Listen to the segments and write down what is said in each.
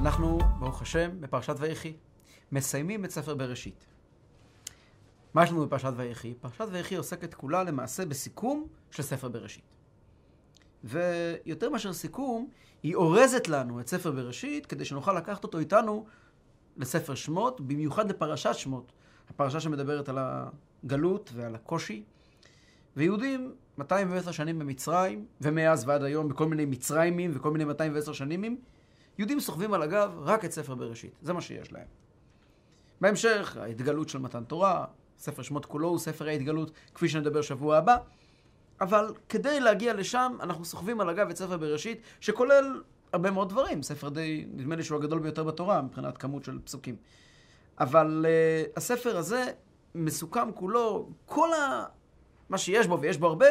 אנחנו, ברוך השם, בפרשת ויחי, מסיימים את ספר בראשית. מה יש לנו בפרשת ויחי? פרשת ויחי עוסקת כולה למעשה בסיכום של ספר בראשית. ויותר מאשר סיכום, היא אורזת לנו את ספר בראשית כדי שנוכל לקחת אותו איתנו לספר שמות, במיוחד לפרשת שמות, הפרשה שמדברת על הגלות ועל הקושי. ויהודים 210 שנים במצרים, ומאז ועד היום בכל מיני מצרימים וכל מיני 210 שנימים, יהודים סוחבים על הגב רק את ספר בראשית. זה מה שיש להם. בהמשך, ההתגלות של מתן תורה, ספר שמות כולו הוא ספר ההתגלות, כפי שנדבר שבוע הבא. אבל כדי להגיע לשם, אנחנו סוחבים על הגב את ספר בראשית, שכולל הרבה מאוד דברים. ספר די, נדמה לי שהוא הגדול ביותר בתורה, מבחינת כמות של פסוקים. אבל uh, הספר הזה מסוכם כולו, כל ה... מה שיש בו, ויש בו הרבה,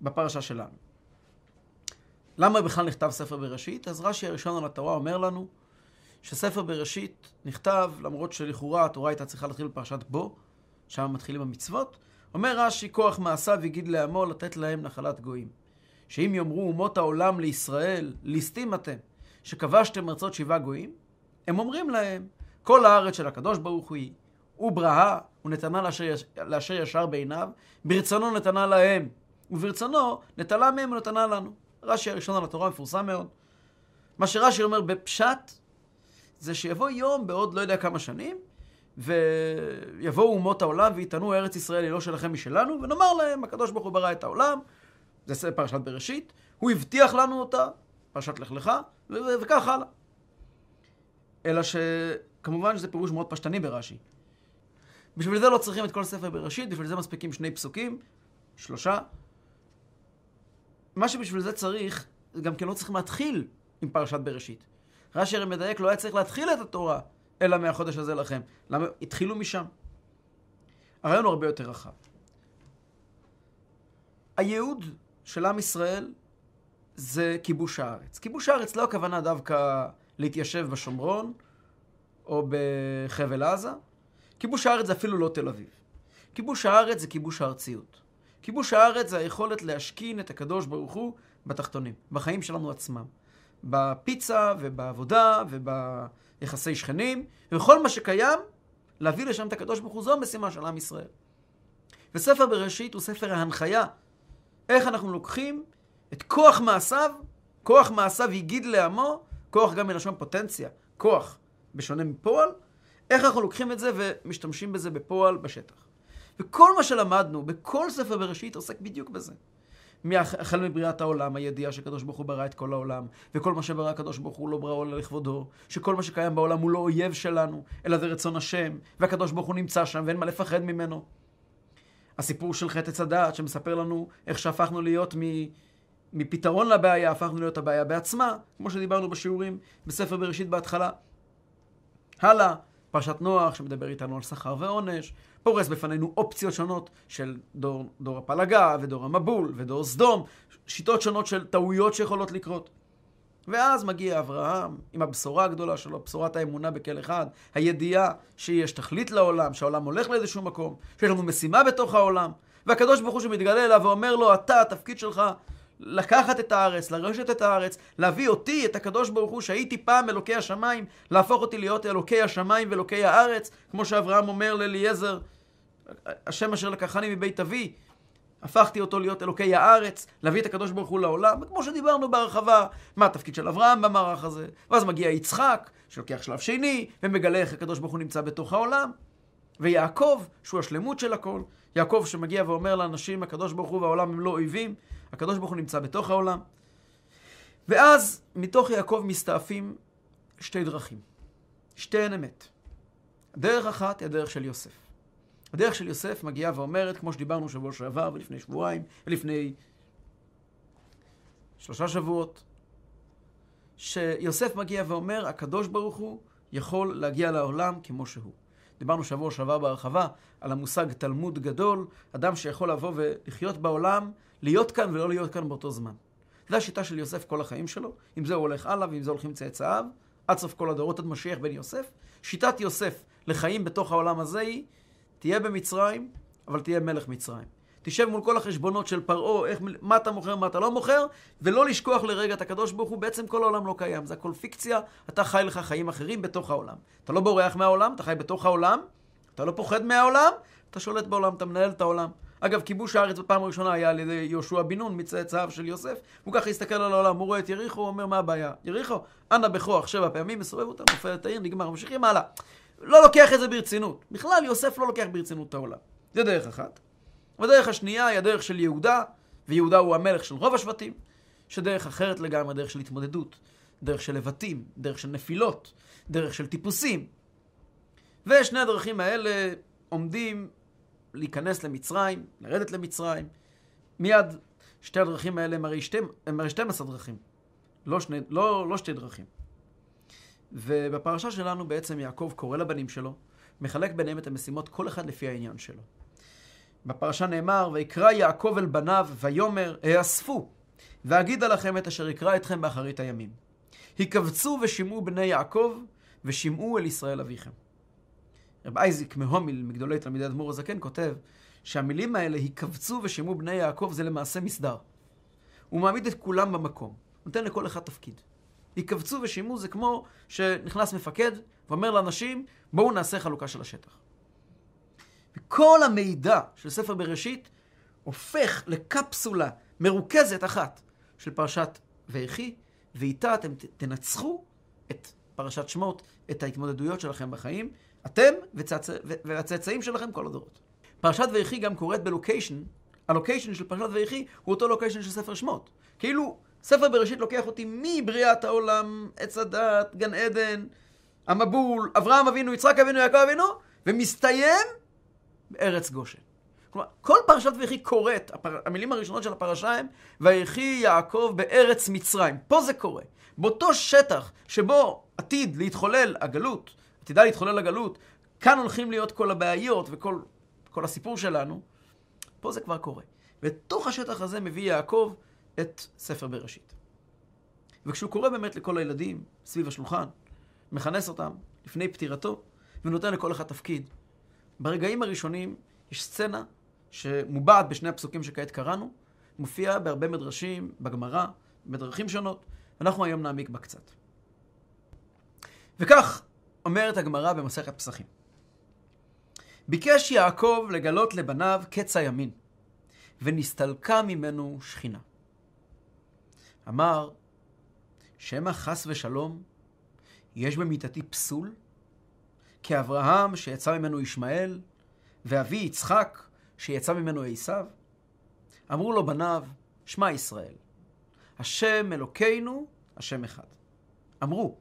בפרשה שלנו. למה בכלל נכתב ספר בראשית? אז רש"י הראשון על התורה אומר לנו שספר בראשית נכתב, למרות שלכאורה התורה הייתה צריכה להתחיל בפרשת בו, שם מתחילים המצוות, אומר רש"י, כוח מעשיו הגיד לעמו לתת להם נחלת גויים. שאם יאמרו אומות העולם לישראל, ליסטים אתם, שכבשתם ארצות שבעה גויים, הם אומרים להם, כל הארץ של הקדוש ברוך הוא היא, הוא בראה, הוא נתנה לאשר, לאשר ישר בעיניו, ברצונו נתנה להם, וברצונו נטלה מהם ונתנה לנו. רש"י הראשון על התורה מפורסם מאוד. מה שרש"י אומר בפשט, זה שיבוא יום בעוד לא יודע כמה שנים, ויבואו אומות העולם ויטענו ארץ ישראל היא לא שלכם משלנו, ונאמר להם, הקדוש ברוך הוא ברא את העולם, זה פרשת בראשית, הוא הבטיח לנו אותה, פרשת לך לך, וכך הלאה. אלא שכמובן שזה פירוש מאוד פשטני ברש"י. בשביל זה לא צריכים את כל ספר בראשית, בשביל זה מספיקים שני פסוקים, שלושה. מה שבשביל זה צריך, גם כן לא צריכים להתחיל עם פרשת בראשית. רש"י הרי מדייק, לא היה צריך להתחיל את התורה, אלא מהחודש הזה לכם. למה? התחילו משם. הרעיון הוא הרבה יותר רחב. הייעוד של עם ישראל זה כיבוש הארץ. כיבוש הארץ לא הכוונה דווקא להתיישב בשומרון או בחבל עזה. כיבוש הארץ זה אפילו לא תל אביב. כיבוש הארץ זה כיבוש הארציות. כיבוש הארץ זה היכולת להשכין את הקדוש ברוך הוא בתחתונים, בחיים שלנו עצמם. בפיצה ובעבודה וביחסי שכנים, ובכל מה שקיים, להביא לשם את הקדוש ברוך הוא, זו המשימה של עם ישראל. וספר בראשית הוא ספר ההנחיה, איך אנחנו לוקחים את כוח מעשיו, כוח מעשיו הגיד לעמו, כוח גם מלשון פוטנציה, כוח, בשונה מפועל, איך אנחנו לוקחים את זה ומשתמשים בזה בפועל בשטח. וכל מה שלמדנו בכל ספר בראשית עוסק בדיוק בזה. החל מבריאת העולם, הידיעה שקדוש ברוך הוא ברא את כל העולם, וכל מה שברא הקדוש ברוך הוא לא בראו אלא לכבודו, שכל מה שקיים בעולם הוא לא אויב שלנו, אלא זה רצון השם, והקדוש ברוך הוא נמצא שם ואין מה לפחד ממנו. הסיפור של חטא עץ שמספר לנו איך שהפכנו להיות מ... מפתרון לבעיה, הפכנו להיות הבעיה בעצמה, כמו שדיברנו בשיעורים בספר בראשית בהתחלה. הלאה, פרשת נוח שמדבר איתנו על שכר ועונש, פורס בפנינו אופציות שונות של דור, דור הפלגה ודור המבול ודור סדום, שיטות שונות של טעויות שיכולות לקרות. ואז מגיע אברהם עם הבשורה הגדולה שלו, בשורת האמונה בכל אחד, הידיעה שיש תכלית לעולם, שהעולם הולך לאיזשהו מקום, שיש לנו משימה בתוך העולם, והקדוש ברוך הוא שמתגלה אליו ואומר לו, אתה, התפקיד שלך לקחת את הארץ, לרשת את הארץ, להביא אותי, את הקדוש ברוך הוא, שהייתי פעם אלוקי השמיים, להפוך אותי להיות אלוקי השמיים ואלוקי הארץ, כמו שאברהם אומר לאליעזר, השם אשר לקחני מבית אבי, הפכתי אותו להיות אלוקי הארץ, להביא את הקדוש ברוך הוא לעולם, וכמו שדיברנו בהרחבה, מה התפקיד של אברהם במערך הזה, ואז מגיע יצחק, שלוקח שלב שני, ומגלה איך הקדוש ברוך הוא נמצא בתוך העולם, ויעקב, שהוא השלמות של הכל, יעקב שמגיע ואומר לאנשים, הקדוש ברוך הוא והעולם הם לא אויבים, הקדוש ברוך הוא נמצא בתוך העולם. ואז מתוך יעקב מסתעפים שתי דרכים, שתיהן אמת. דרך אחת היא הדרך של יוסף. הדרך של יוסף מגיעה ואומרת, כמו שדיברנו שבוע שעבר ולפני שבועיים ולפני שלושה שבועות, שיוסף מגיע ואומר, הקדוש ברוך הוא יכול להגיע לעולם כמו שהוא. דיברנו שבוע שעבר בהרחבה על המושג תלמוד גדול, אדם שיכול לבוא ולחיות בעולם, להיות כאן ולא להיות כאן באותו זמן. זו השיטה של יוסף כל החיים שלו, עם זה הוא הולך הלאה ועם זה הולכים צאצאיו, עד סוף כל הדורות עד משיח בן יוסף. שיטת יוסף לחיים בתוך העולם הזה היא, תהיה במצרים, אבל תהיה מלך מצרים. תשב מול כל החשבונות של פרעה, איך, מה אתה מוכר, מה אתה לא מוכר, ולא לשכוח לרגע את הקדוש ברוך הוא, בעצם כל העולם לא קיים, זה הכל פיקציה, אתה חי לך חיים אחרים בתוך העולם. אתה לא בורח מהעולם, אתה חי בתוך העולם, אתה לא פוחד מהעולם, אתה שולט בעולם, אתה מנהל את העולם. אגב, כיבוש הארץ בפעם הראשונה היה על ידי יהושע בן נון, מצאצאיו של יוסף. הוא ככה הסתכל על העולם, הוא רואה את יריחו, הוא אומר, מה הבעיה? יריחו, אנא בכוח שבע פעמים, מסובב אותה, נופל את העיר, נגמר, ממשיכים הלאה. לא לוקח את זה ברצינות. בכלל, יוסף לא לוקח ברצינות את העולם. זה דרך אחת. ודרך השנייה היא הדרך של יהודה, ויהודה הוא המלך של רוב השבטים, שדרך אחרת לגמרי, דרך של התמודדות, דרך של לבטים, דרך של נפילות, דרך של טיפוסים. ושני הדרכים האלה עומדים להיכנס למצרים, לרדת למצרים. מיד, שתי הדרכים האלה הם הרי, שתי, הם הרי 12 דרכים, לא, שני, לא, לא שתי דרכים. ובפרשה שלנו בעצם יעקב קורא לבנים שלו, מחלק ביניהם את המשימות, כל אחד לפי העניין שלו. בפרשה נאמר, ויקרא יעקב אל בניו, ויאמר, האספו, ואגידה לכם את אשר יקרא אתכם באחרית הימים. הקבצו ושמעו בני יעקב, ושמעו אל ישראל אביכם. רב אייזיק מהומיל, מגדולי תלמידי אדמו"ר הזקן, כותב שהמילים האלה, הקבצו ושמעו בני יעקב, זה למעשה מסדר. הוא מעמיד את כולם במקום, נותן לכל אחד תפקיד. הקבצו ושימו זה כמו שנכנס מפקד ואומר לאנשים, בואו נעשה חלוקה של השטח. וכל המידע של ספר בראשית הופך לקפסולה מרוכזת אחת של פרשת ויחי, ואיתה אתם תנצחו את פרשת שמות, את ההתמודדויות שלכם בחיים, אתם וצאצ... והצאצאים שלכם כל הדורות. פרשת ויחי גם קורית בלוקיישן, הלוקיישן של פרשת ויחי הוא אותו לוקיישן של ספר שמות. כאילו, ספר בראשית לוקח אותי מבריאת העולם, עץ הדת, גן עדן, המבול, אברהם אבינו, יצחק אבינו, יעקב אבינו, ומסתיים בארץ גושן. כלומר, כל פרשת ויחי קורית, הפר... המילים הראשונות של הפרשה הם, ויחי יעקב בארץ מצרים. פה זה קורה. באותו שטח שבו עתיד להתחולל הגלות, עתידה להתחולל הגלות, כאן הולכים להיות כל הבעיות וכל כל הסיפור שלנו, פה זה כבר קורה. בתוך השטח הזה מביא יעקב את ספר בראשית. וכשהוא קורא באמת לכל הילדים סביב השולחן, מכנס אותם לפני פטירתו, ונותן לכל אחד תפקיד. ברגעים הראשונים יש סצנה שמובעת בשני הפסוקים שכעת קראנו, מופיעה בהרבה מדרשים, בגמרא, בדרכים שונות, ואנחנו היום נעמיק בה קצת. וכך אומרת הגמרא במסכת פסחים. ביקש יעקב לגלות לבניו קץ הימין, ונסתלקה ממנו שכינה. אמר, שמא חס ושלום, יש במיתתי פסול? כאברהם שיצא ממנו ישמעאל, ואבי יצחק שיצא ממנו עשיו? אמרו לו בניו, שמע ישראל, השם אלוקינו, השם אחד. אמרו,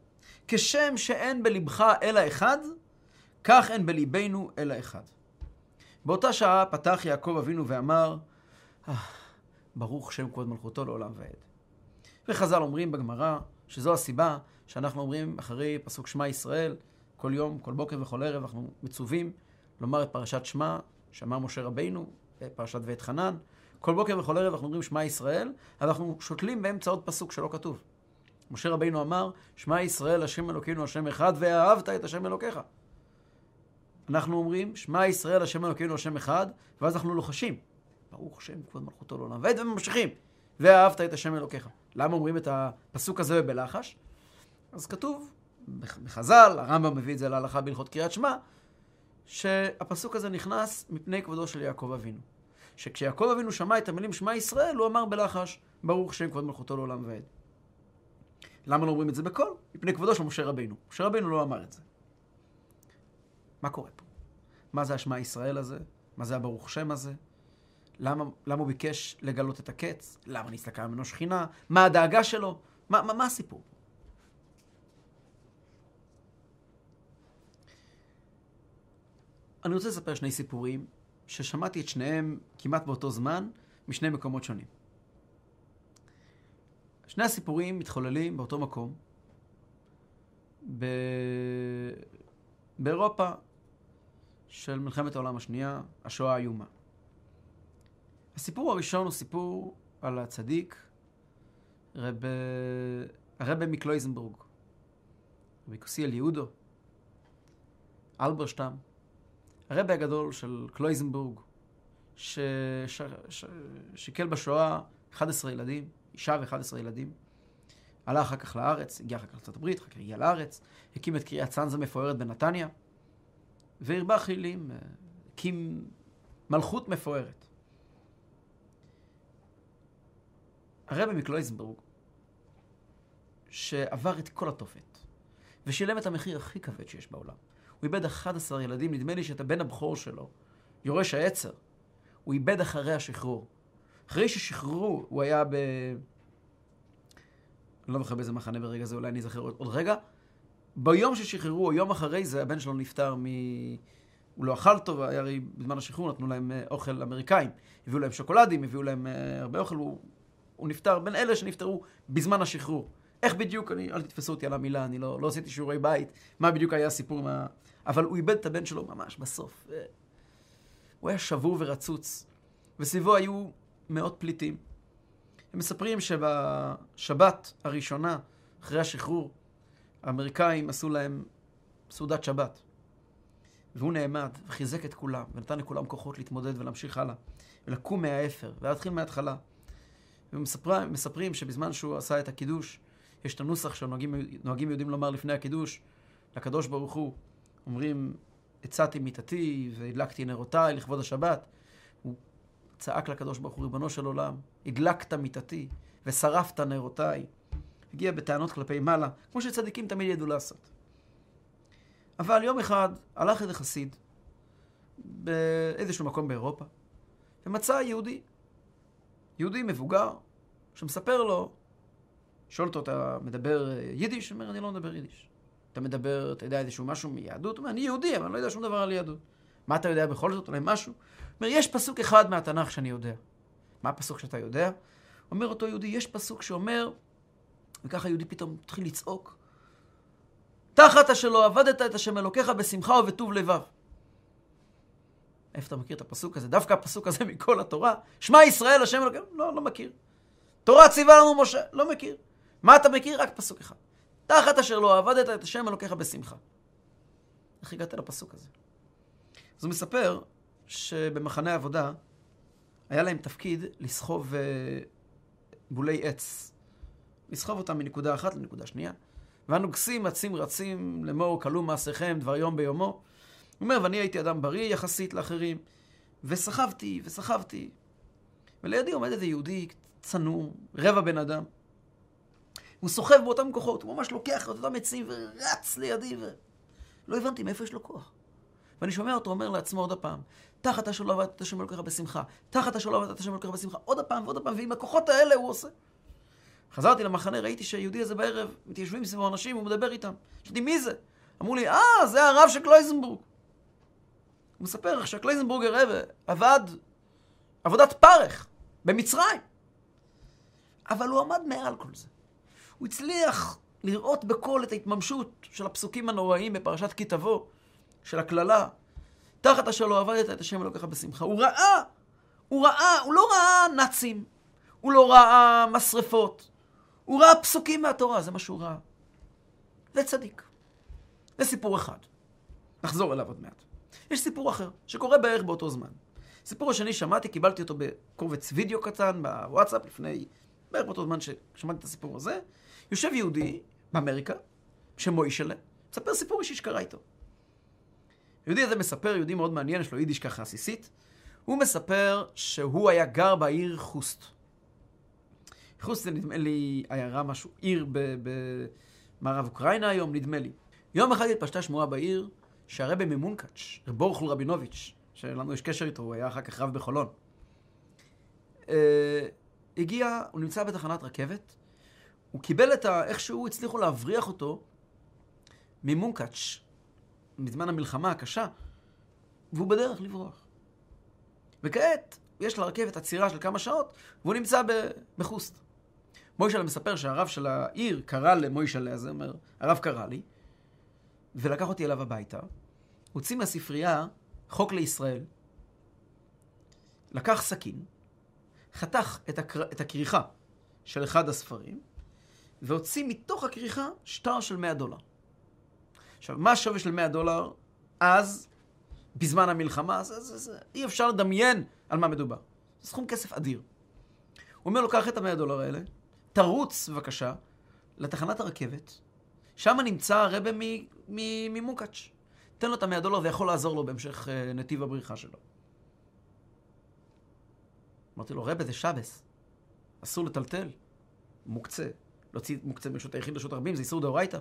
כשם שאין בלבך אלא אחד, כך אין בליבנו אלא אחד. באותה שעה פתח יעקב אבינו ואמר, אה, ברוך שם כבוד מלכותו לעולם ועד. וחז"ל אומרים בגמרא שזו הסיבה שאנחנו אומרים אחרי פסוק שמע ישראל, כל יום, כל בוקר וכל ערב אנחנו מצווים לומר את פרשת שמע, שאמר משה רבינו, פרשת ואת חנן. כל בוקר וכל ערב אנחנו אומרים שמע ישראל, אנחנו שותלים באמצע עוד פסוק שלא כתוב. משה רבינו אמר, שמע ישראל, השם אלוקינו, השם אחד, ואהבת את השם אלוקיך. אנחנו אומרים, שמע ישראל, השם אלוקינו, השם אחד, ואז אנחנו לוחשים. ברוך שם כבוד מלכותו לעולם ועד, וממשיכים. ואהבת את השם אלוקיך. למה אומרים את הפסוק הזה בלחש? אז כתוב בחז"ל, הרמב"ם מביא את זה להלכה בהלכות קריאת שמע, שהפסוק הזה נכנס מפני כבודו של יעקב אבינו. שכשיעקב אבינו שמע את המילים שמע ישראל, הוא אמר בלחש, ברוך שם כבוד מלכותו לעולם ועד. למה לא אומרים את זה בקול? מפני כבודו של משה רבינו. משה רבינו לא אמר את זה. מה קורה פה? מה זה השמע ישראל הזה? מה זה הברוך שם הזה? למה, למה הוא ביקש לגלות את הקץ? למה נסתכל ממנו שכינה? מה הדאגה שלו? מה, מה, מה הסיפור? אני רוצה לספר שני סיפורים ששמעתי את שניהם כמעט באותו זמן משני מקומות שונים. שני הסיפורים מתחוללים באותו מקום, ב... באירופה של מלחמת העולם השנייה, השואה האיומה. הסיפור הראשון הוא סיפור על הצדיק, רב... הרבי מקלויזנבורג, רבי קוסיאל יהודו, אלברשטם, הרבי הגדול של קלויזנבורג, ששיקל בשואה 11 ילדים, אישה ו-11 ילדים. עלה אחר כך לארץ, הגיע אחר כך הברית, אחר כך הגיע לארץ, הקים את קריית צאנזה מפוארת בנתניה, והרבה חילים, הקים מלכות מפוארת. הרבי מקלויזנבורג, שעבר את כל התופת, ושילם את המחיר הכי כבד שיש בעולם. הוא איבד 11 ילדים, נדמה לי שאת הבן הבכור שלו, יורש העצר, הוא איבד אחרי השחרור. אחרי ששחררו, הוא היה ב... לא זוכר באיזה מחנה ברגע זה, אולי אני אזכר עוד, רגע. ביום ששחררו, יום אחרי זה, הבן שלו נפטר מ... הוא לא אכל טוב, היה הרי בזמן השחרור נתנו להם אה, אוכל אמריקאים. הביאו להם שוקולדים, הביאו להם אה, הרבה אוכל, הוא, הוא נפטר בין אלה שנפטרו בזמן השחרור. איך בדיוק, אני, אל תתפסו אותי על המילה, אני לא, לא עשיתי שיעורי בית, מה בדיוק היה הסיפור מה... אבל הוא איבד את הבן שלו ממש בסוף. הוא היה שבור ורצוץ, וסביבו היו מאות פליטים. הם מספרים שבשבת הראשונה, אחרי השחרור, האמריקאים עשו להם סעודת שבת. והוא נעמד וחיזק את כולם, ונתן לכולם כוחות להתמודד ולהמשיך הלאה, ולקום מהאפר, ולהתחיל מההתחלה. ומספרים שבזמן שהוא עשה את הקידוש, יש את הנוסח שנוהגים יהודים לומר לפני הקידוש, לקדוש ברוך הוא, אומרים, הצעתי מיתתי והדלקתי נרותיי לכבוד השבת. צעק לקדוש ברוך הוא, ריבונו של עולם, הדלקת מיתתי ושרפת נרותיי. הגיע בטענות כלפי מעלה, כמו שצדיקים תמיד ידעו לעשות. אבל יום אחד הלך איזה חסיד באיזשהו מקום באירופה, ומצא יהודי, יהודי מבוגר, שמספר לו, שואל אותו, אתה מדבר יידיש? הוא אומר, אני לא מדבר יידיש. אתה מדבר, אתה יודע איזשהו משהו מיהדות? הוא אומר, אני יהודי, אבל אני לא יודע שום דבר על יהדות. מה אתה יודע בכל זאת? אולי משהו? אומר, יש פסוק אחד מהתנ"ך שאני יודע. מה הפסוק שאתה יודע? אומר אותו יהודי, יש פסוק שאומר, וככה יהודי פתאום התחיל לצעוק, תחת אשר לא עבדת את השם אלוקיך בשמחה ובטוב לבב. איפה אתה מכיר את הפסוק הזה? דווקא הפסוק הזה מכל התורה. שמע ישראל השם אלוקיך? לא, לא מכיר. תורה ציווה לנו משה? לא מכיר. מה אתה מכיר? רק פסוק אחד. תחת אשר לא עבדת את השם אלוקיך בשמחה. איך הגעת לפסוק הזה? אז הוא מספר שבמחנה העבודה היה להם תפקיד לסחוב uh, בולי עץ. לסחוב אותם מנקודה אחת לנקודה שנייה. והנוגסים אצים רצים לאמור כלו מעשיכם דבר יום ביומו. הוא אומר, ואני הייתי אדם בריא יחסית לאחרים, וסחבתי וסחבתי. ולידי עומד איזה יהודי צנום, רבע בן אדם. הוא סוחב באותם כוחות, הוא ממש לוקח את אותם עצים ורץ לידי, ולא הבנתי מאיפה יש לו כוח. ואני שומע אותו אומר לעצמו עוד הפעם, תחת אשר לא עבדת השם אלוקיך בשמחה, תחת אשר לא עבדת השם אלוקיך בשמחה, עוד הפעם ועוד הפעם, ועם הכוחות האלה הוא עושה. חזרתי למחנה, ראיתי שהיהודי הזה בערב, מתיישבים סביבו אנשים, הוא מדבר איתם. שאלתי, מי זה? אמרו לי, אה, זה הרב של קלויזנבורג. הוא מספר איך שהקלויזנבורג הרב עבד עבודת פרך במצרים. אבל הוא עמד מעל כל זה. הוא הצליח לראות בקול את ההתממשות של הפסוקים הנוראים בפרשת כי תבוא, של הקללה. תחת אשר לא עבדת את השם אלוקיך בשמחה. הוא ראה, הוא ראה, הוא לא ראה נאצים, הוא לא ראה משרפות, הוא ראה פסוקים מהתורה, זה מה שהוא ראה. זה צדיק. זה סיפור אחד. נחזור אליו עוד מעט. יש סיפור אחר, שקורה בערך באותו זמן. סיפור השני שמעתי, קיבלתי אותו בקובץ וידאו קטן בוואטסאפ לפני, בערך באותו זמן ששמעתי את הסיפור הזה. יושב יהודי באמריקה, שמוישלה, מספר סיפור אישי שקרה איתו. היהודי הזה מספר, יהודי מאוד מעניין, יש לו יידיש ככה עסיסית. הוא מספר שהוא היה גר בעיר חוסט. חוסט זה נדמה לי עיירה משהו, עיר במערב אוקראינה היום, נדמה לי. יום אחד התפשטה שמועה בעיר שהרבה ממונקאץ', בורחול רבינוביץ', שלנו יש קשר איתו, הוא היה אחר כך רב בחולון. אה, הגיע, הוא נמצא בתחנת רכבת, הוא קיבל את ה... איכשהו הצליחו להבריח אותו ממונקאץ', מזמן המלחמה הקשה, והוא בדרך לברוח. וכעת יש לרכבת עצירה של כמה שעות, והוא נמצא בחוסט. מוישלה מספר שהרב של העיר קרא למוישלה הזה, אומר, הרב קרא לי, ולקח אותי אליו הביתה, הוציא מהספרייה חוק לישראל, לקח סכין, חתך את, הקר... את הכריכה של אחד הספרים, והוציא מתוך הכריכה שטר של 100 דולר. עכשיו, מה השווי של 100 דולר אז, בזמן המלחמה, זה, זה, זה, אי אפשר לדמיין על מה מדובר. זה סכום כסף אדיר. הוא אומר לו, קח את המאה דולר האלה, תרוץ בבקשה לתחנת הרכבת, שם נמצא הרבה ממוקאץ'. תן לו את המאה דולר, זה יכול לעזור לו בהמשך אה, נתיב הבריחה שלו. אמרתי לו, רבה, זה שבס. אסור לטלטל. מוקצה. להוציא מוקצה ברשות היחיד לרשות הרבים, זה איסור דאורייתא.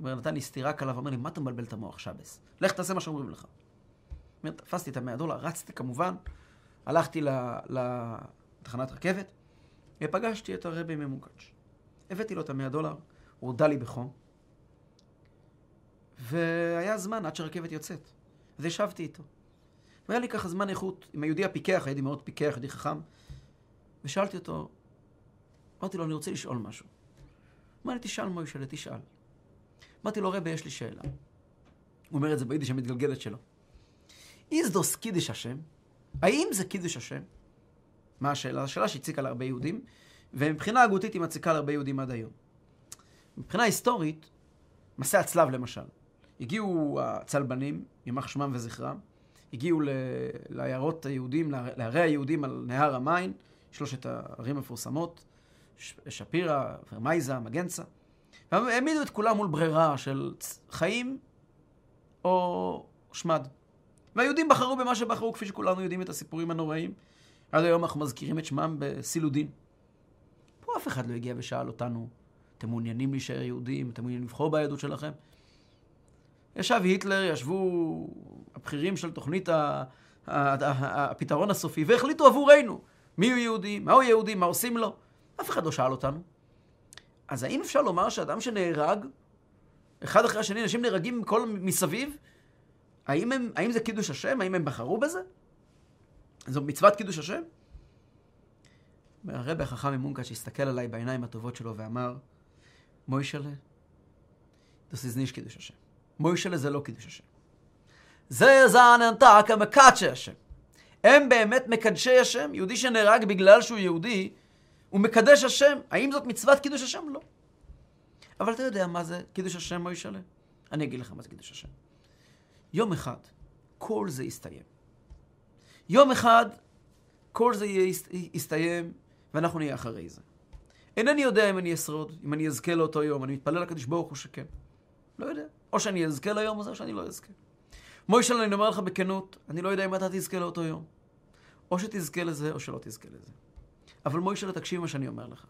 אומר, נתן לי סטירה קלה ואומר לי, מה אתה מבלבל את המוח, שבס? לך תעשה מה שאומרים לך. אומר, תפסתי את המאה דולר, רצתי כמובן, הלכתי לתחנת רכבת, ופגשתי את הרבי ממוקאץ'. הבאתי לו את המאה דולר, הוא הודה לי בחום, והיה זמן עד שהרכבת יוצאת. אז ישבתי איתו. והיה לי ככה זמן איכות עם היהודי הפיקח, הייתי מאוד פיקח, יהודי חכם, ושאלתי אותו, אמרתי לו, אני רוצה לשאול משהו. אמר לי, תשאל מוישלה, תשאל. אמרתי לו, רבי, יש לי שאלה. הוא אומר את זה ביידיש המתגלגלת שלו. איז דוס קידש השם? האם זה קידש השם? מה השאלה? השאלה שהציקה להרבה יהודים, ומבחינה הגותית היא מציקה להרבה יהודים עד היום. מבחינה היסטורית, מסע הצלב למשל. הגיעו הצלבנים, יימח שמם וזכרם, הגיעו ל... לעיירות היהודים, לערי היהודים על נהר המיין, שלושת הערים המפורסמות, שפירא, פרמייזה, מגנצה. והעמידו את כולם מול ברירה של חיים או שמד. והיהודים בחרו במה שבחרו, כפי שכולנו יודעים את הסיפורים הנוראים. עד היום אנחנו מזכירים את שמם בסילודין. פה אף אחד לא הגיע ושאל אותנו, אתם מעוניינים להישאר יהודים? אתם מעוניינים לבחור ביהדות שלכם? ישב היטלר, ישבו הבכירים של תוכנית הפתרון הסופי, והחליטו עבורנו מי הוא יהודי, מהו יהודי, מה עושים לו. אף אחד לא שאל אותנו. אז האם אפשר לומר שאדם שנהרג, אחד אחרי השני, אנשים נהרגים כל מסביב, האם, הם, האם זה קידוש השם? האם הם בחרו בזה? זו מצוות קידוש השם? הרבי החכם ממונקה שהסתכל עליי בעיניים הטובות שלו ואמר, מוישלה, nicht קידוש השם. מוישלה זה לא קידוש השם. זה זעננתה כמקדשי השם. הם באמת מקדשי השם. יהודי שנהרג בגלל שהוא יהודי, הוא מקדש השם. האם זאת מצוות קידוש השם? לא. אבל אתה יודע מה זה קידוש השם מוישלה? אני אגיד לך מה זה קידוש השם. יום אחד, כל זה יסתיים. יום אחד, כל זה יסתיים, ואנחנו נהיה אחרי זה. אינני יודע אם אני אשרוד, אם אני אזכה לאותו יום, אני מתפלל לקדוש ברוך הוא שכן. לא יודע. או שאני אזכה ליום הזה, או שאני לא אזכה. מוישל, אני אומר לך בכנות, אני לא יודע אם אתה תזכה לאותו יום. או שתזכה לזה, או שלא תזכה לזה. אבל מוישל, תקשיב מה שאני אומר לך.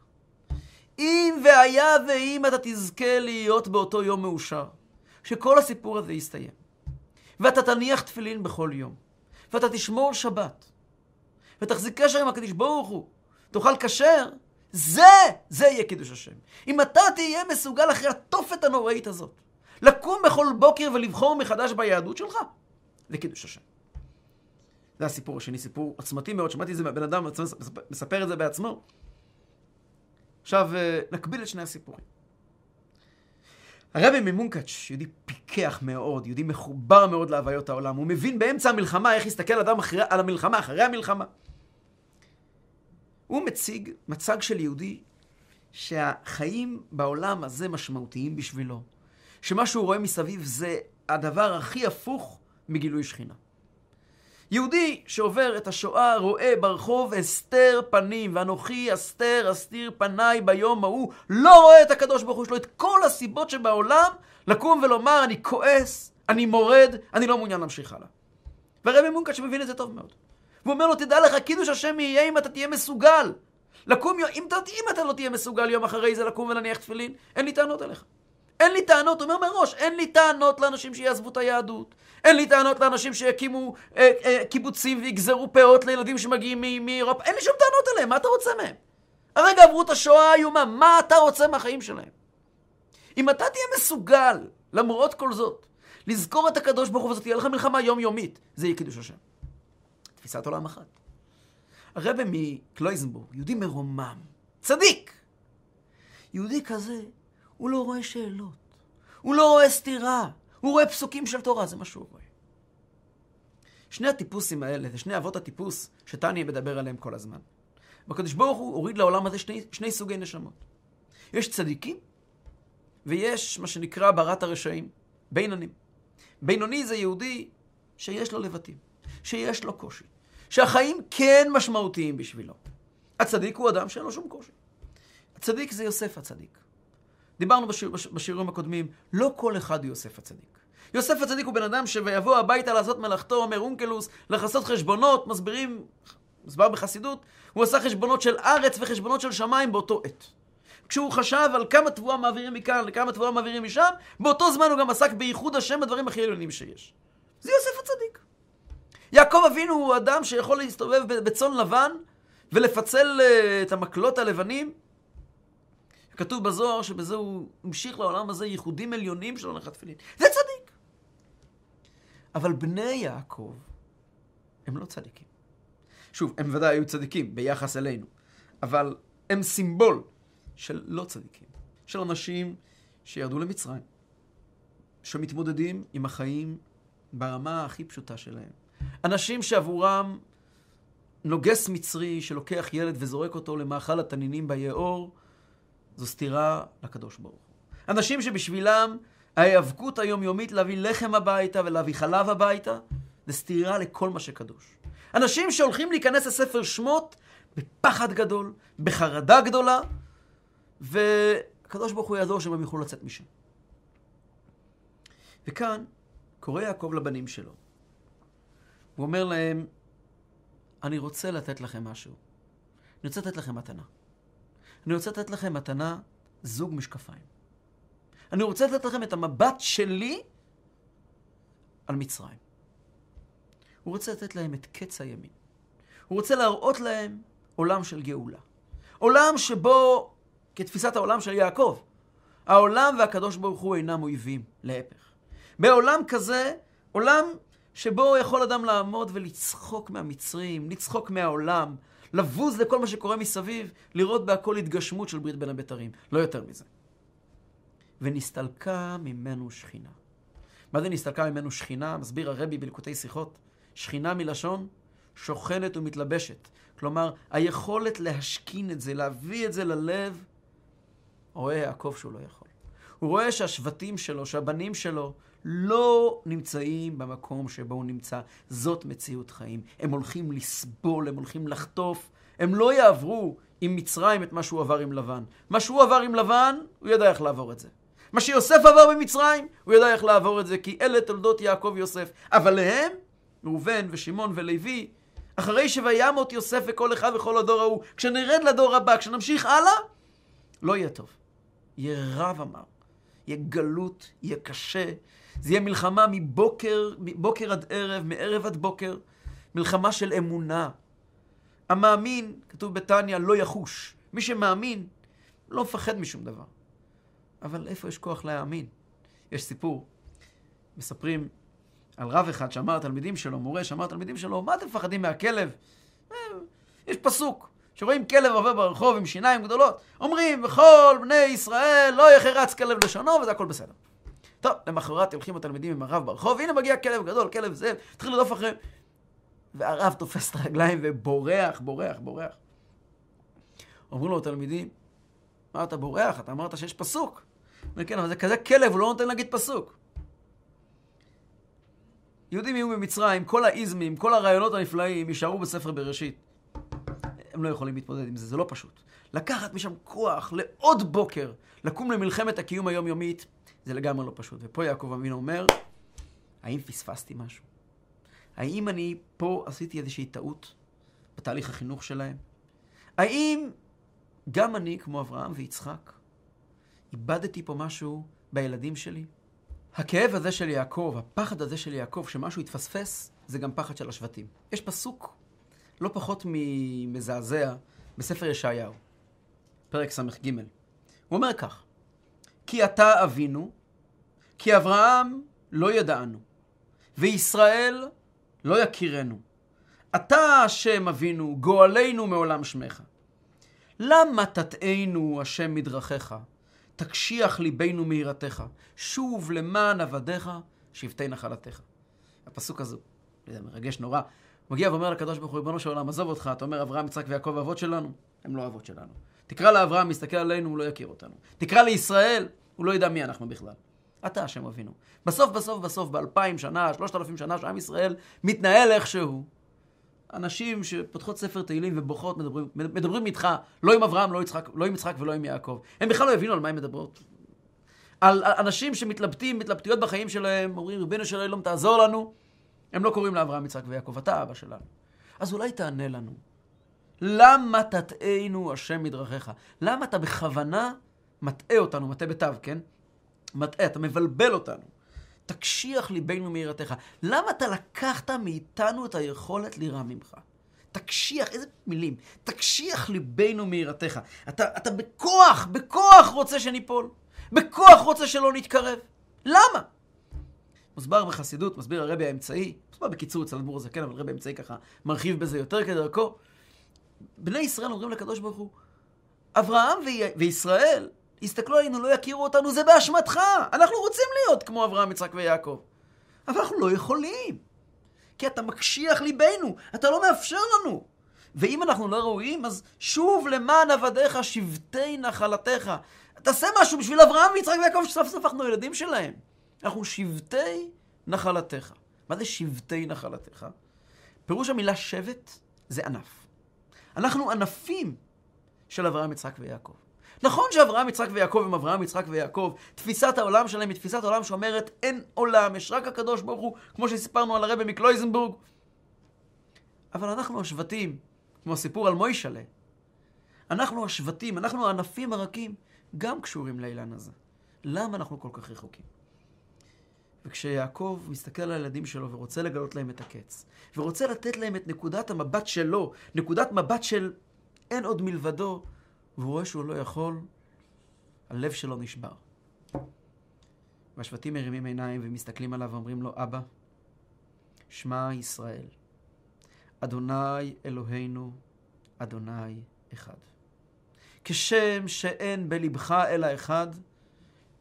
אם והיה ואם אתה תזכה להיות באותו יום מאושר, שכל הסיפור הזה יסתיים, ואתה תניח תפילין בכל יום, ואתה תשמור שבת, ותחזיק קשר עם הקדיש ברוך הוא, תאכל כשר, זה, זה יהיה קידוש השם. אם אתה תהיה מסוגל אחרי התופת הנוראית הזאת, לקום בכל בוקר ולבחור מחדש ביהדות שלך, זה קידוש השם. זה הסיפור השני, סיפור עוצמתי מאוד, שמעתי את זה מהבן אדם, מספר את זה בעצמו. עכשיו, אה, נקביל את שני הסיפורים. הרבי ממונקאץ', יהודי פיקח מאוד, יהודי מחובר מאוד להוויות העולם, הוא מבין באמצע המלחמה איך יסתכל אדם אחרי, על המלחמה, אחרי המלחמה. הוא מציג מצג של יהודי שהחיים בעולם הזה משמעותיים בשבילו. שמה שהוא רואה מסביב זה הדבר הכי הפוך מגילוי שכינה. יהודי שעובר את השואה רואה ברחוב הסתר פנים, ואנוכי אסתר אסתיר פניי ביום ההוא, לא רואה את הקדוש ברוך הוא, יש לו את כל הסיבות שבעולם לקום ולומר אני כועס, אני מורד, אני לא מעוניין להמשיך הלאה. והרבי מונקאץ' מבין את זה טוב מאוד. והוא אומר לו, תדע לך, קידוש השם יהיה אם אתה תהיה מסוגל. לקום, אם, אם אתה לא תהיה מסוגל יום אחרי זה לקום ולהניח תפילין, אין לי טענות אליך. אין לי טענות, אומר מראש, אין לי טענות לאנשים שיעזבו את היהדות. אין לי טענות לאנשים שיקימו אה, אה, קיבוצים ויגזרו פאות לילדים שמגיעים מאירופה. אין לי שום טענות אליהם, מה אתה רוצה מהם? הרגע עברו את השואה האיומה, מה אתה רוצה מהחיים שלהם? אם אתה תהיה מסוגל, למרות כל זאת, לזכור את הקדוש ברוך הוא וזאת תהיה לך מלחמה יומיומית, זה יהיה קידוש השם. תפיסת עולם אחת. הרבה מקלויזנבורג, יהודי מרומם, צדיק. יהודי כזה, הוא לא רואה שאלות, הוא לא רואה סתירה, הוא רואה פסוקים של תורה, זה מה שהוא רואה. שני הטיפוסים האלה, זה שני אבות הטיפוס שטניה מדבר עליהם כל הזמן. בקדוש ברוך הוא הוריד לעולם הזה שני, שני סוגי נשמות. יש צדיקים, ויש מה שנקרא ברת הרשעים, בינונים. בינוני זה יהודי שיש לו לבטים, שיש לו קושי, שהחיים כן משמעותיים בשבילו. הצדיק הוא אדם שאין לו שום קושי. הצדיק זה יוסף הצדיק. דיברנו בשיר, בשיעורים הקודמים, לא כל אחד הוא יוסף הצדיק. יוסף הצדיק הוא בן אדם שויבוא הביתה לעשות מלאכתו, אומר אונקלוס, לכסות חשבונות, מסבירים, מסבר בחסידות, הוא עשה חשבונות של ארץ וחשבונות של שמיים באותו עת. כשהוא חשב על כמה תבואה מעבירים מכאן לכמה תבואה מעבירים משם, באותו זמן הוא גם עסק בייחוד השם בדברים הכי עליונים שיש. זה יוסף הצדיק. יעקב אבינו הוא אדם שיכול להסתובב בצאן לבן ולפצל אה, את המקלות הלבנים. כתוב בזוהר שבזה הוא המשיך לעולם הזה ייחודים עליונים של הולכת תפילין. זה צדיק. אבל בני יעקב הם לא צדיקים. שוב, הם ודאי היו צדיקים ביחס אלינו, אבל הם סימבול של לא צדיקים, של אנשים שירדו למצרים, שמתמודדים עם החיים ברמה הכי פשוטה שלהם. אנשים שעבורם נוגס מצרי שלוקח ילד וזורק אותו למאכל התנינים ביאור, זו סתירה לקדוש ברוך הוא. אנשים שבשבילם ההיאבקות היומיומית להביא לחם הביתה ולהביא חלב הביתה, זה סתירה לכל מה שקדוש. אנשים שהולכים להיכנס לספר שמות בפחד גדול, בחרדה גדולה, והקדוש ברוך הוא יעזור שהם יוכלו לצאת משם. וכאן קורא יעקב לבנים שלו. הוא אומר להם, אני רוצה לתת לכם משהו. אני רוצה לתת לכם מתנה. אני רוצה לתת לכם מתנה זוג משקפיים. אני רוצה לתת לכם את המבט שלי על מצרים. הוא רוצה לתת להם את קץ הימין. הוא רוצה להראות להם עולם של גאולה. עולם שבו, כתפיסת העולם של יעקב, העולם והקדוש ברוך הוא אינם אויבים, להפך. בעולם כזה, עולם שבו יכול אדם לעמוד ולצחוק מהמצרים, לצחוק מהעולם, לבוז לכל מה שקורה מסביב, לראות בהכל התגשמות של ברית בין הבתרים. לא יותר מזה. ונסתלקה ממנו שכינה. מה זה נסתלקה ממנו שכינה? מסביר הרבי בלקוטי שיחות. שכינה מלשון שוכנת ומתלבשת. כלומר, היכולת להשכין את זה, להביא את זה ללב, רואה יעקב שהוא לא יכול. הוא רואה שהשבטים שלו, שהבנים שלו, לא נמצאים במקום שבו הוא נמצא. זאת מציאות חיים. הם הולכים לסבול, הם הולכים לחטוף. הם לא יעברו עם מצרים את מה שהוא עבר עם לבן. מה שהוא עבר עם לבן, הוא ידע איך לעבור את זה. מה שיוסף עבר במצרים, הוא ידע איך לעבור את זה, כי אלה תולדות יעקב יוסף. אבל להם, ראובן ושמעון ולוי, אחרי שוימות יוסף וכל אחד וכל הדור ההוא, כשנרד לדור הבא, כשנמשיך הלאה, לא יהיה טוב. יהיה רב אמר. יהיה גלות, יהיה קשה. זה יהיה מלחמה מבוקר, מבוקר עד ערב, מערב עד בוקר. מלחמה של אמונה. המאמין, כתוב בתניא, לא יחוש. מי שמאמין, לא מפחד משום דבר. אבל איפה יש כוח להאמין? יש סיפור. מספרים על רב אחד שאמר לתלמידים שלו, מורה שאמר לתלמידים שלו, מה אתם מפחדים מהכלב? אה, יש פסוק, שרואים כלב עובר ברחוב עם שיניים גדולות, אומרים, וכל בני ישראל לא יחרץ כלב לשונו, וזה הכל בסדר. טוב, למחרת הולכים התלמידים עם הרב ברחוב, הנה מגיע כלב גדול, כלב זאב, התחיל לרדוף אחריהם. והרב תופס את הרגליים ובורח, בורח, בורח. אומרים לו התלמידים, מה אתה בורח? אתה אמרת שיש פסוק. אומר, כן, אבל זה כזה כלב, הוא לא נותן להגיד פסוק. יהודים יהיו במצרים, כל האיזמים, כל הרעיונות הנפלאים יישארו בספר בראשית. הם לא יכולים להתמודד עם זה, זה לא פשוט. לקחת משם כוח לעוד בוקר, לקום למלחמת הקיום היומיומית, זה לגמרי לא פשוט. ופה יעקב אבינו אומר, האם פספסתי משהו? האם אני פה עשיתי איזושהי טעות בתהליך החינוך שלהם? האם גם אני, כמו אברהם ויצחק, איבדתי פה משהו בילדים שלי? הכאב הזה של יעקב, הפחד הזה של יעקב, שמשהו יתפספס, זה גם פחד של השבטים. יש פסוק לא פחות ממזעזע בספר ישעיהו, פרק ס"ג. הוא אומר כך: כי אתה אבינו, כי אברהם לא ידענו, וישראל לא יכירנו. אתה השם אבינו, גואלנו מעולם שמך. למה תטענו השם מדרכיך? תקשיח ליבנו מיראתך. שוב למען עבדיך, שבטי נחלתך. הפסוק הזה, זה מרגש נורא. מגיע ואומר לקדוש ברוך הוא, ריבונו של עולם, עזוב אותך, אתה אומר אברהם, יצחק ויעקב אבות שלנו? הם לא אבות שלנו. תקרא לאברהם, מסתכל עלינו, הוא לא יכיר אותנו. תקרא לישראל, הוא לא ידע מי אנחנו בכלל. אתה השם אבינו. בסוף, בסוף, בסוף, באלפיים שנה, שלושת אלפים שנה, שעם ישראל מתנהל איכשהו. אנשים שפותחות ספר תהילים ובוכות, מדברים, מדברים איתך, לא עם אברהם, לא, יצחק, לא עם יצחק ולא עם יעקב. הם בכלל לא הבינו על מה הם מדברות. על אנשים שמתלבטים, מתלבטויות בחיים שלהם, אומרים, ריבונו של אלוהים, תעזור לנו. הם לא קוראים לאברהם, יצחק ויעקב, אתה אבא שלנו. אז אולי תענה לנו. למה תטענו השם מדרכיך? למה אתה בכוונה מטעה אותנו, מטעה בתו, כן? מטעה, אתה מבלבל אותנו. תקשיח ליבנו מיראתך. למה אתה לקחת מאיתנו את היכולת לירא ממך? תקשיח, איזה מילים. תקשיח ליבנו מיראתך. אתה, אתה בכוח, בכוח רוצה שניפול. בכוח רוצה שלא נתקרב. למה? מוסבר בחסידות, מסביר הרבי האמצעי, בקיצור אצל אדמו"ר הזקן, אבל הרבי האמצעי ככה מרחיב בזה יותר כדרכו. בני ישראל אומרים לקדוש ברוך הוא, אברהם וישראל יסתכלו עלינו, לא יכירו אותנו, זה באשמתך. אנחנו רוצים להיות כמו אברהם, יצחק ויעקב. אבל אנחנו לא יכולים. כי אתה מקשיח ליבנו, אתה לא מאפשר לנו. ואם אנחנו לא ראויים, אז שוב למען עבדיך שבטי נחלתך. תעשה משהו בשביל אברהם ויצחק ויעקב, שסוף סוף אנחנו ילדים שלהם. אנחנו שבטי נחלתך. מה זה שבטי נחלתך? פירוש המילה שבט זה ענף. אנחנו ענפים של אברהם, יצחק ויעקב. נכון שאברהם, יצחק ויעקב הם אברהם, יצחק ויעקב, תפיסת העולם שלהם היא תפיסת עולם שאומרת אין עולם, יש רק הקדוש ברוך הוא, כמו שסיפרנו על הרבי מקלויזנבורג. אבל אנחנו השבטים, כמו הסיפור על מוישלה, אנחנו השבטים, אנחנו הענפים הרכים, גם קשורים לאילן הזה. למה אנחנו כל כך רחוקים? וכשיעקב מסתכל על הילדים שלו ורוצה לגלות להם את הקץ, ורוצה לתת להם את נקודת המבט שלו, נקודת מבט של אין עוד מלבדו, והוא רואה שהוא לא יכול, הלב שלו נשבר. והשבטים מרימים עיניים ומסתכלים עליו ואומרים לו, אבא, שמע ישראל, אדוני אלוהינו, אדוני אחד. כשם שאין בלבך אלא אחד,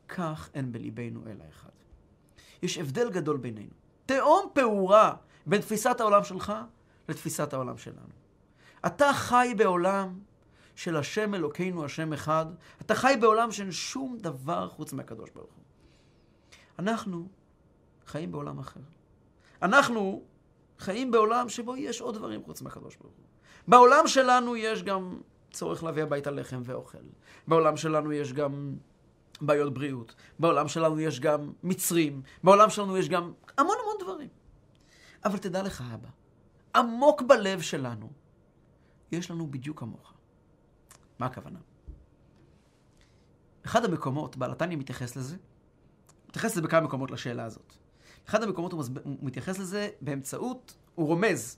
כך אין בליבנו אלא אחד. יש הבדל גדול בינינו. תהום פעורה בין תפיסת העולם שלך לתפיסת העולם שלנו. אתה חי בעולם של השם אלוקינו, השם אחד. אתה חי בעולם שאין שום דבר חוץ מהקדוש ברוך הוא. אנחנו חיים בעולם אחר. אנחנו חיים בעולם שבו יש עוד דברים חוץ מהקדוש ברוך הוא. בעולם שלנו יש גם צורך להביא הביתה לחם ואוכל. בעולם שלנו יש גם בעיות בריאות. בעולם שלנו יש גם מצרים. בעולם שלנו יש גם המון המון דברים. אבל תדע לך, אבא, עמוק בלב שלנו, יש לנו בדיוק כמוך. מה הכוונה? אחד המקומות, בעל התניא מתייחס לזה, מתייחס לזה בכמה מקומות לשאלה הזאת. אחד המקומות הוא, מסב... הוא מתייחס לזה באמצעות, הוא רומז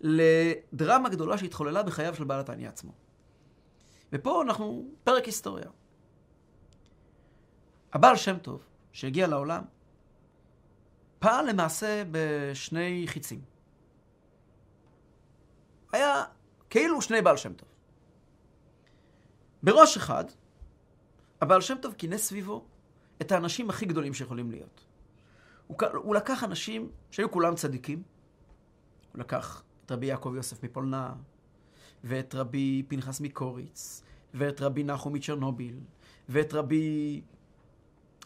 לדרמה גדולה שהתחוללה בחייו של בעל התניא עצמו. ופה אנחנו, פרק היסטוריה. הבעל שם טוב, שהגיע לעולם, פעל למעשה בשני חיצים. היה כאילו שני בעל שם טוב. בראש אחד, הבעל שם טוב כינס סביבו את האנשים הכי גדולים שיכולים להיות. הוא, הוא לקח אנשים שהיו כולם צדיקים, הוא לקח את רבי יעקב יוסף מפולנה, ואת רבי פנחס מקוריץ, ואת רבי נחום מצ'רנוביל, ואת רבי...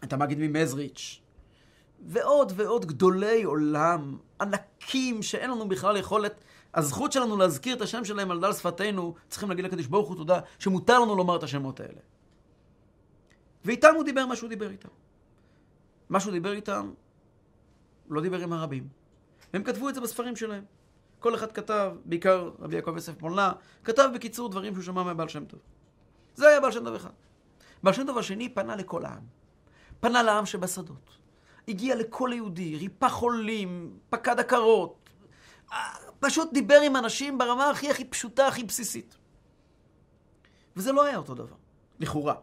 את המגיד ממזריץ', ועוד ועוד גדולי עולם, ענקים, שאין לנו בכלל יכולת הזכות שלנו להזכיר את השם שלהם על דל שפתנו, צריכים להגיד לקדוש ברוך הוא תודה, שמותר לנו לומר את השמות האלה. ואיתם הוא דיבר מה שהוא דיבר איתם. מה שהוא דיבר איתם, הוא לא דיבר עם הרבים. והם כתבו את זה בספרים שלהם. כל אחד כתב, בעיקר רבי יעקב יוסף מולנה, כתב בקיצור דברים שהוא שמע מהבעל שם טוב. זה היה בעל שם טוב אחד. בעל שם טוב השני פנה לכל העם. פנה לעם שבשדות. הגיע לכל יהודי, ריפא חולים, פקד עקרות, פשוט דיבר עם אנשים ברמה הכי הכי פשוטה, הכי בסיסית. וזה לא היה אותו דבר, לכאורה.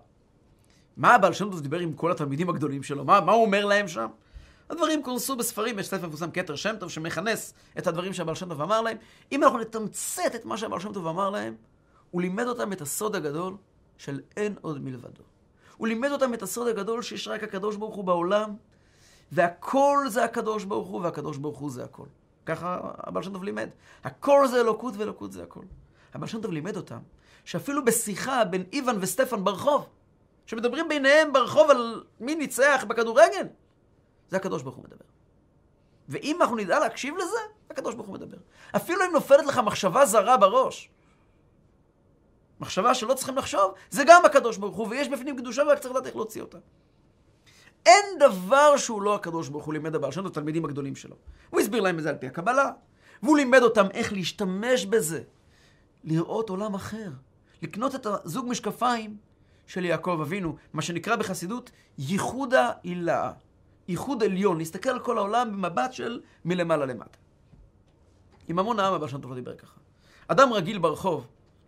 מה הבעל שם טוב דיבר עם כל התלמידים הגדולים שלו? מה, מה הוא אומר להם שם? הדברים כונסו בספרים, יש ספר מפורסם כתר שם טוב שמכנס את הדברים שהבעל שם טוב אמר להם. אם אנחנו נתמצת את מה שהבעל שם טוב אמר להם, הוא לימד אותם את הסוד הגדול של אין עוד מלבדו. הוא לימד אותם את הסוד הגדול שיש רק הקדוש ברוך הוא בעולם, והכל זה הקדוש ברוך הוא, והקדוש ברוך הוא זה הכל. ככה הבעל שם טוב לימד. הכל זה אלוקות ואלוקות זה הכל. הבעל שם טוב לימד אותם, שאפילו בשיחה בין איוון וסטפן ברחוב, שמדברים ביניהם ברחוב על מי ניצח בכדורגל, זה הקדוש ברוך הוא מדבר. ואם אנחנו נדע להקשיב לזה, הקדוש ברוך הוא מדבר. אפילו אם נופלת לך מחשבה זרה בראש, מחשבה שלא צריכים לחשוב, זה גם הקדוש ברוך הוא, ויש בפנים קדושה ורק צריך לדעת איך להוציא אותה. אין דבר שהוא לא הקדוש ברוך הוא לימד הבעל שם לתלמידים הגדולים שלו. הוא הסביר להם את זה על פי הקבלה, והוא לימד אותם איך להשתמש בזה, לראות עולם אחר, לקנות את הזוג משקפיים של יעקב אבינו, מה שנקרא בחסידות ייחודה הילאה, ייחוד עליון, להסתכל על כל העולם במבט של מלמעלה למטה. עם המון העם הבעל שם טוב דיבר ככה. אדם רגיל ברחוב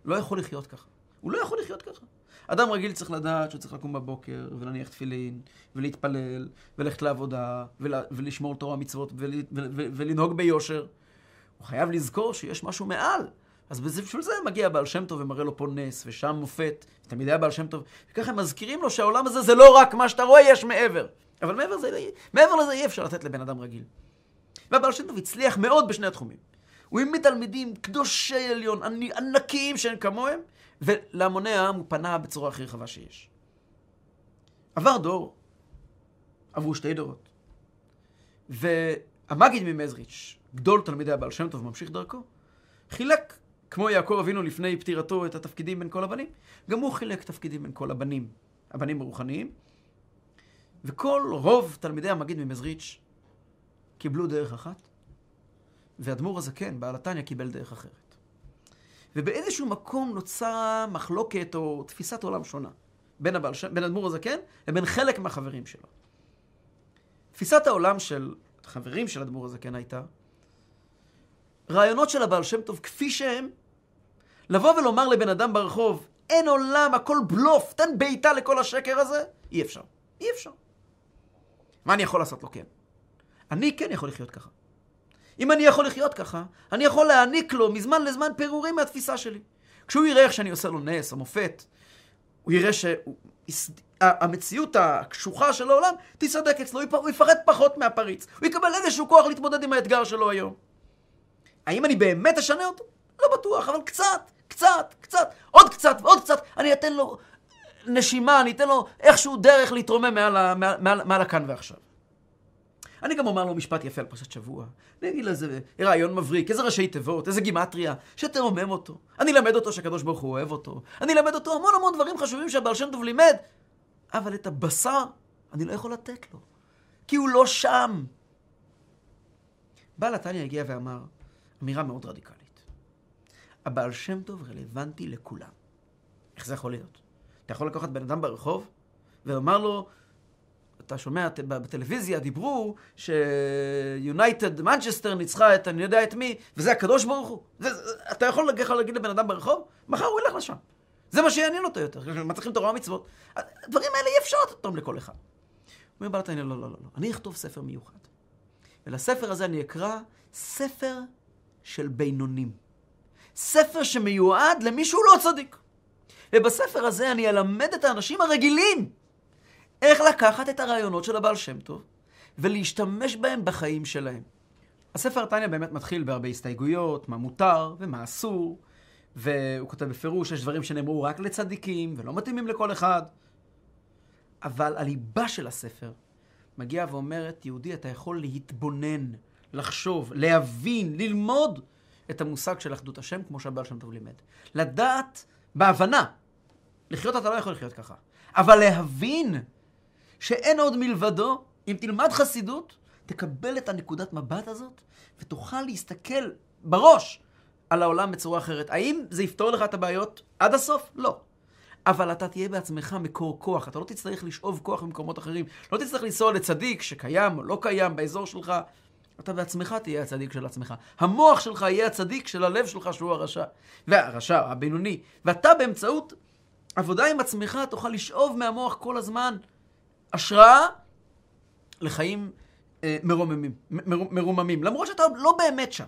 לא יכול לחיות ככה. הוא לא יכול לחיות ככה. אדם רגיל צריך לדעת שהוא צריך לקום בבוקר ולהניח תפילין ולהתפלל וללכת לעבודה ולה, ולשמור תורה מצוות ול, ול, ול, ולנהוג ביושר. הוא חייב לזכור שיש משהו מעל. אז בשביל זה מגיע בעל שם טוב ומראה לו פה נס, ושם מופת, תמיד היה בעל שם טוב, וככה הם מזכירים לו שהעולם הזה זה לא רק מה שאתה רואה, יש מעבר. אבל מעבר, זה, מעבר לזה אי אפשר לתת לבן אדם רגיל. והבעל שם טוב הצליח מאוד בשני התחומים. הוא העמיד תלמידים קדושי עליון, ענקיים שאין כמוהם, ולהמוני העם הוא פנה בצורה הכי רחבה שיש. עבר דור, עברו שתי דורות, והמגיד ממזריץ', גדול תלמידי הבעל שם טוב, ממשיך דרכו, חילק, כמו יעקב אבינו לפני פטירתו, את התפקידים בין כל הבנים, גם הוא חילק תפקידים בין כל הבנים, הבנים הרוחניים, וכל רוב תלמידי המגיד ממזריץ' קיבלו דרך אחת, ואדמו"ר הזקן, בעל התניא, קיבל דרך אחרת. ובאיזשהו מקום נוצרה מחלוקת או תפיסת עולם שונה בין, הבעל, בין אדמו"ר הזקן לבין חלק מהחברים שלו. תפיסת העולם של חברים של אדמו"ר הזקן הייתה רעיונות של הבעל שם טוב כפי שהם, לבוא ולומר לבן אדם ברחוב, אין עולם, הכל בלוף, תן בעיטה לכל השקר הזה, אי אפשר. אי אפשר. מה אני יכול לעשות לו כן? אני כן יכול לחיות ככה. אם אני יכול לחיות ככה, אני יכול להעניק לו מזמן לזמן פירורים מהתפיסה שלי. כשהוא יראה איך שאני עושה לו נס או מופת, הוא יראה שהמציאות הקשוחה של העולם תיסדק אצלו, הוא יפחד פחות מהפריץ. הוא יקבל איזשהו כוח להתמודד עם האתגר שלו היום. האם אני באמת אשנה אותו? לא בטוח, אבל קצת, קצת, קצת, עוד קצת ועוד קצת, אני אתן לו נשימה, אני אתן לו איכשהו דרך להתרומם מעל, מעל, מעל, מעל הכאן ועכשיו. אני גם אומר לו משפט יפה על פרשת שבוע. אני אגיד לו איזה רעיון מבריק, איזה ראשי תיבות, איזה גימטריה, שתרומם אותו. אני אלמד אותו שהקדוש ברוך הוא אוהב אותו. אני אלמד אותו המון המון דברים חשובים שהבעל שם טוב לימד, אבל את הבשר אני לא יכול לתת לו, כי הוא לא שם. בעל התניא הגיע ואמר אמירה מאוד רדיקלית. הבעל שם טוב רלוונטי לכולם. איך זה יכול להיות? אתה יכול לקחת בן אדם ברחוב ולומר לו, אתה שומע בטלוויזיה, דיברו שיונייטד מנצ'סטר ניצחה את אני יודע את מי, וזה הקדוש ברוך הוא. זה, אתה יכול להגיד, לבן אדם ברחוב, מחר הוא ילך לשם. זה מה שיעניין אותו יותר, מצליחים תורה ומצוות. הדברים האלה אי אפשר לתת אותם לכל אחד. אומר בעלת העניין, לא, לא, לא, לא, אני אכתוב ספר מיוחד. ולספר הזה אני אקרא ספר של בינונים. ספר שמיועד למי לא צדיק. ובספר הזה אני אלמד את האנשים הרגילים איך לקחת את הרעיונות של הבעל שם טוב ולהשתמש בהם בחיים שלהם. הספר תניא באמת מתחיל בהרבה הסתייגויות, מה מותר ומה אסור, והוא כותב בפירוש, יש דברים שנאמרו רק לצדיקים ולא מתאימים לכל אחד. אבל הליבה של הספר מגיעה ואומרת, יהודי, אתה יכול להתבונן, לחשוב, להבין, ללמוד את המושג של אחדות השם, כמו שהבעל שם טוב לימד. לדעת בהבנה. לחיות אתה לא יכול לחיות ככה. אבל להבין שאין עוד מלבדו, אם תלמד חסידות, תקבל את הנקודת מבט הזאת, ותוכל להסתכל בראש על העולם בצורה אחרת. האם זה יפתור לך את הבעיות עד הסוף? לא. אבל אתה תהיה בעצמך מקור כוח, אתה לא תצטרך לשאוב כוח ממקומות אחרים. לא תצטרך לנסוע לצדיק שקיים או לא קיים באזור שלך. אתה בעצמך תהיה הצדיק של עצמך. המוח שלך יהיה הצדיק של הלב שלך שהוא הרשע. והרשע, הבינוני. ואתה באמצעות עבודה עם עצמך תוכל לשאוב מהמוח כל הזמן השראה לחיים אה, מרוממים, מר, מרוממים, למרות שאתה לא באמת שם.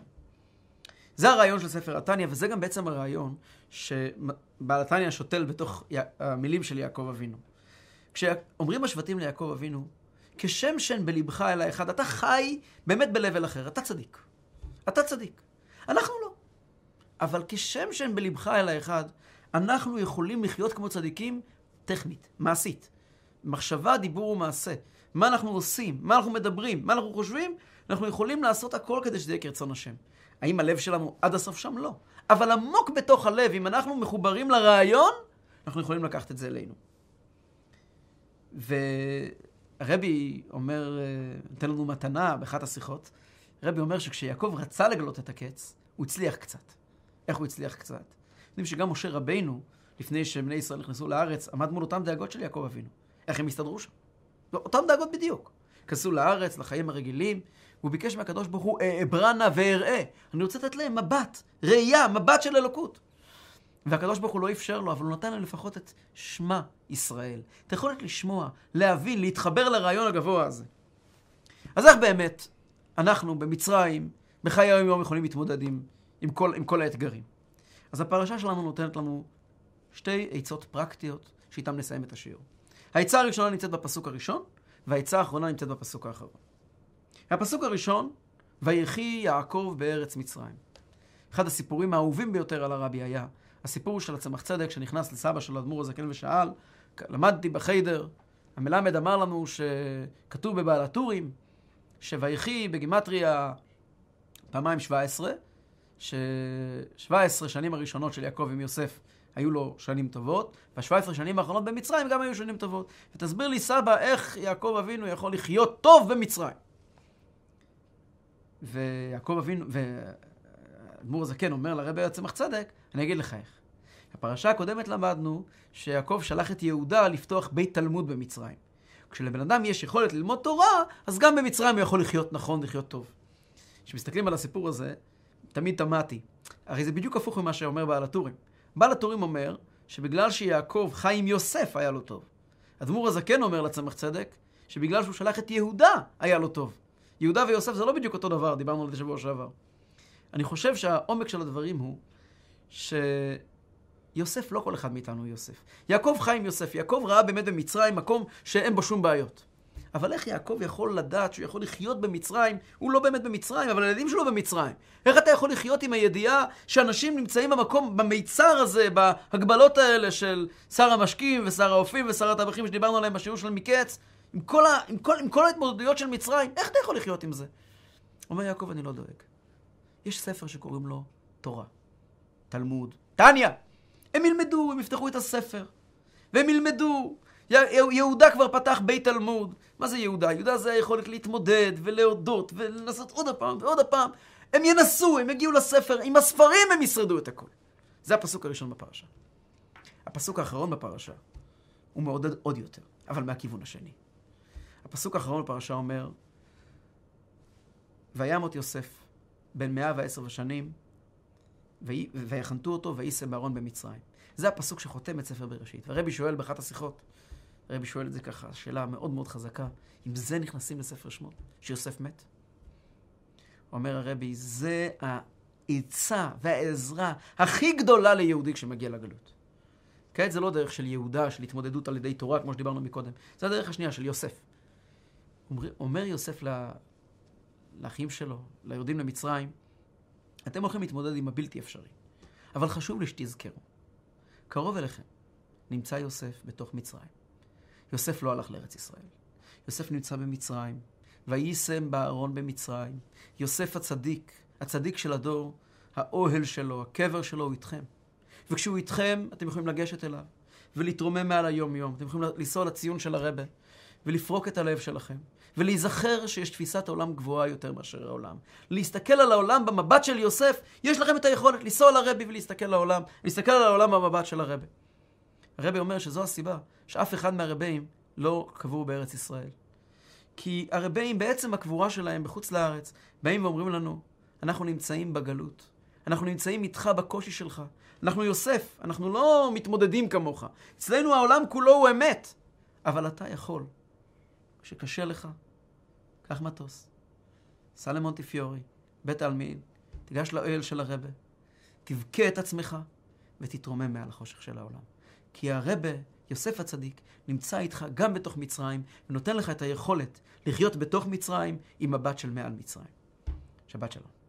זה הרעיון של ספר התניא, וזה גם בעצם הרעיון שבעל התניא שותל בתוך המילים של יעקב אבינו. כשאומרים השבטים ליעקב אבינו, כשם שן בלבך אל האחד, אתה חי באמת ב-level אחר, אתה צדיק. אתה צדיק. אנחנו לא. אבל כשם שן בלבך אל האחד, אנחנו יכולים לחיות כמו צדיקים טכנית, מעשית. מחשבה, דיבור ומעשה. מה אנחנו עושים, מה אנחנו מדברים, מה אנחנו חושבים, אנחנו יכולים לעשות הכל כדי שזה יהיה כרצון השם. האם הלב שלנו עד הסוף שם? לא. אבל עמוק בתוך הלב, אם אנחנו מחוברים לרעיון, אנחנו יכולים לקחת את זה אלינו. והרבי אומר, נותן לנו מתנה באחת השיחות, הרבי אומר שכשיעקב רצה לגלות את הקץ, הוא הצליח קצת. איך הוא הצליח קצת? יודעים שגם משה רבינו, לפני שבני ישראל נכנסו לארץ, עמד מול אותן דאגות של יעקב אבינו. איך הם הסתדרו שם? אותן דאגות בדיוק. כנסו לארץ, לחיים הרגילים, והוא ביקש מהקדוש ברוך הוא, אעברה נא ואראה. אני רוצה לתת להם מבט, ראייה, מבט של אלוקות. והקדוש ברוך הוא לא אפשר לו, אבל הוא נתן להם לפחות את שמע ישראל. את היכולת לשמוע, להבין, להתחבר לרעיון הגבוה הזה. אז איך באמת אנחנו במצרים, בחיי היום-יום יכולים להתמודד עם, עם, כל, עם כל האתגרים? אז הפרשה שלנו נותנת לנו שתי עצות פרקטיות שאיתן נסיים את השיעור. העצה הראשונה נמצאת בפסוק הראשון, והעצה האחרונה נמצאת בפסוק האחרון. הפסוק הראשון, ויחי יעקב בארץ מצרים. אחד הסיפורים האהובים ביותר על הרבי היה הסיפור של הצמח צדק שנכנס לסבא של אדמו"ר הזקן ושאל, למדתי בחיידר, המלמד אמר לנו שכתוב בבעל הטורים, שויחי בגימטריה פעמיים 17, ש-17 שנים הראשונות של יעקב עם יוסף היו לו שנים טובות, וה-17 שנים האחרונות במצרים גם היו שנים טובות. ותסביר לי, סבא, איך יעקב אבינו יכול לחיות טוב במצרים. ויעקב אבינו, והאדמו"ר הזקן אומר לרבי הצמח צדק, אני אגיד לך איך. בפרשה הקודמת למדנו שיעקב שלח את יהודה לפתוח בית תלמוד במצרים. כשלבן אדם יש יכולת ללמוד תורה, אז גם במצרים הוא יכול לחיות נכון, לחיות טוב. כשמסתכלים על הסיפור הזה, תמיד תמהתי. הרי זה בדיוק הפוך ממה שאומר בעל הטורים. בעל הטורים אומר שבגלל שיעקב חי עם יוסף היה לו טוב. אדמו"ר הזקן אומר לצמח צדק שבגלל שהוא שלח את יהודה היה לו טוב. יהודה ויוסף זה לא בדיוק אותו דבר, דיברנו על זה שבוע שעבר. אני חושב שהעומק של הדברים הוא שיוסף, לא כל אחד מאיתנו הוא יוסף. יעקב חי עם יוסף, יעקב ראה באמת במצרים מקום שאין בו שום בעיות. אבל איך יעקב יכול לדעת שהוא יכול לחיות במצרים? הוא לא באמת במצרים, אבל הילדים שלו במצרים. איך אתה יכול לחיות עם הידיעה שאנשים נמצאים במקום, במיצר הזה, בהגבלות האלה של שר המשקים ושר האופים ושר הטבחים שדיברנו עליהם בשיעור של מקץ, עם כל, ה, עם, כל, עם כל ההתמודדויות של מצרים, איך אתה יכול לחיות עם זה? אומר יעקב, אני לא דואג. יש ספר שקוראים לו תורה, תלמוד, טניה. הם ילמדו, הם יפתחו את הספר, והם ילמדו, יהודה כבר פתח בית תלמוד. מה זה יהודה? יהודה זה היכולת להתמודד ולהודות ולנסות עוד הפעם ועוד הפעם. הם ינסו, הם יגיעו לספר, עם הספרים הם ישרדו את הכל. זה הפסוק הראשון בפרשה. הפסוק האחרון בפרשה הוא מעודד עוד יותר, אבל מהכיוון השני. הפסוק האחרון בפרשה אומר, וימות יוסף בן מאה ועשר שנים, ויחנתו אותו ויישם בארון במצרים. זה הפסוק שחותם את ספר בראשית. והרבי שואל באחת השיחות, הרבי שואל את זה ככה, שאלה מאוד מאוד חזקה, אם זה נכנסים לספר שמות, שיוסף מת? אומר הרבי, זה העצה והעזרה הכי גדולה ליהודי כשמגיע לגלות. כעת זה לא דרך של יהודה, של התמודדות על ידי תורה, כמו שדיברנו מקודם. זה הדרך השנייה של יוסף. אומר, אומר יוסף לאחים שלו, ליורדים למצרים, אתם הולכים להתמודד עם הבלתי אפשרי. אבל חשוב לי שתזכרו, קרוב אליכם נמצא יוסף בתוך מצרים. יוסף לא הלך לארץ ישראל. יוסף נמצא במצרים, ויישם בארון במצרים. יוסף הצדיק, הצדיק של הדור, האוהל שלו, הקבר שלו הוא איתכם. וכשהוא איתכם, אתם יכולים לגשת אליו ולהתרומם מעל היום-יום. אתם יכולים לנסוע לציון של הרבה ולפרוק את הלב שלכם. ולהיזכר שיש תפיסת עולם גבוהה יותר מאשר העולם. להסתכל על העולם במבט של יוסף, יש לכם את היכולת לנסוע לרבי ולהסתכל על העולם, להסתכל על העולם במבט של הרבי. הרבי אומר שזו הסיבה שאף אחד מהרבים לא קבור בארץ ישראל. כי הרבים בעצם הקבורה שלהם בחוץ לארץ באים ואומרים לנו, אנחנו נמצאים בגלות. אנחנו נמצאים איתך בקושי שלך. אנחנו יוסף, אנחנו לא מתמודדים כמוך. אצלנו העולם כולו הוא אמת. אבל אתה יכול. כשקשה לך, קח מטוס. סע למונטיפיורי, בית העלמין, תיגש לאוהל של הרבה, תבכה את עצמך ותתרומם מעל החושך של העולם. כי הרבה, יוסף הצדיק, נמצא איתך גם בתוך מצרים, ונותן לך את היכולת לחיות בתוך מצרים עם מבט של מעל מצרים. שבת שלום.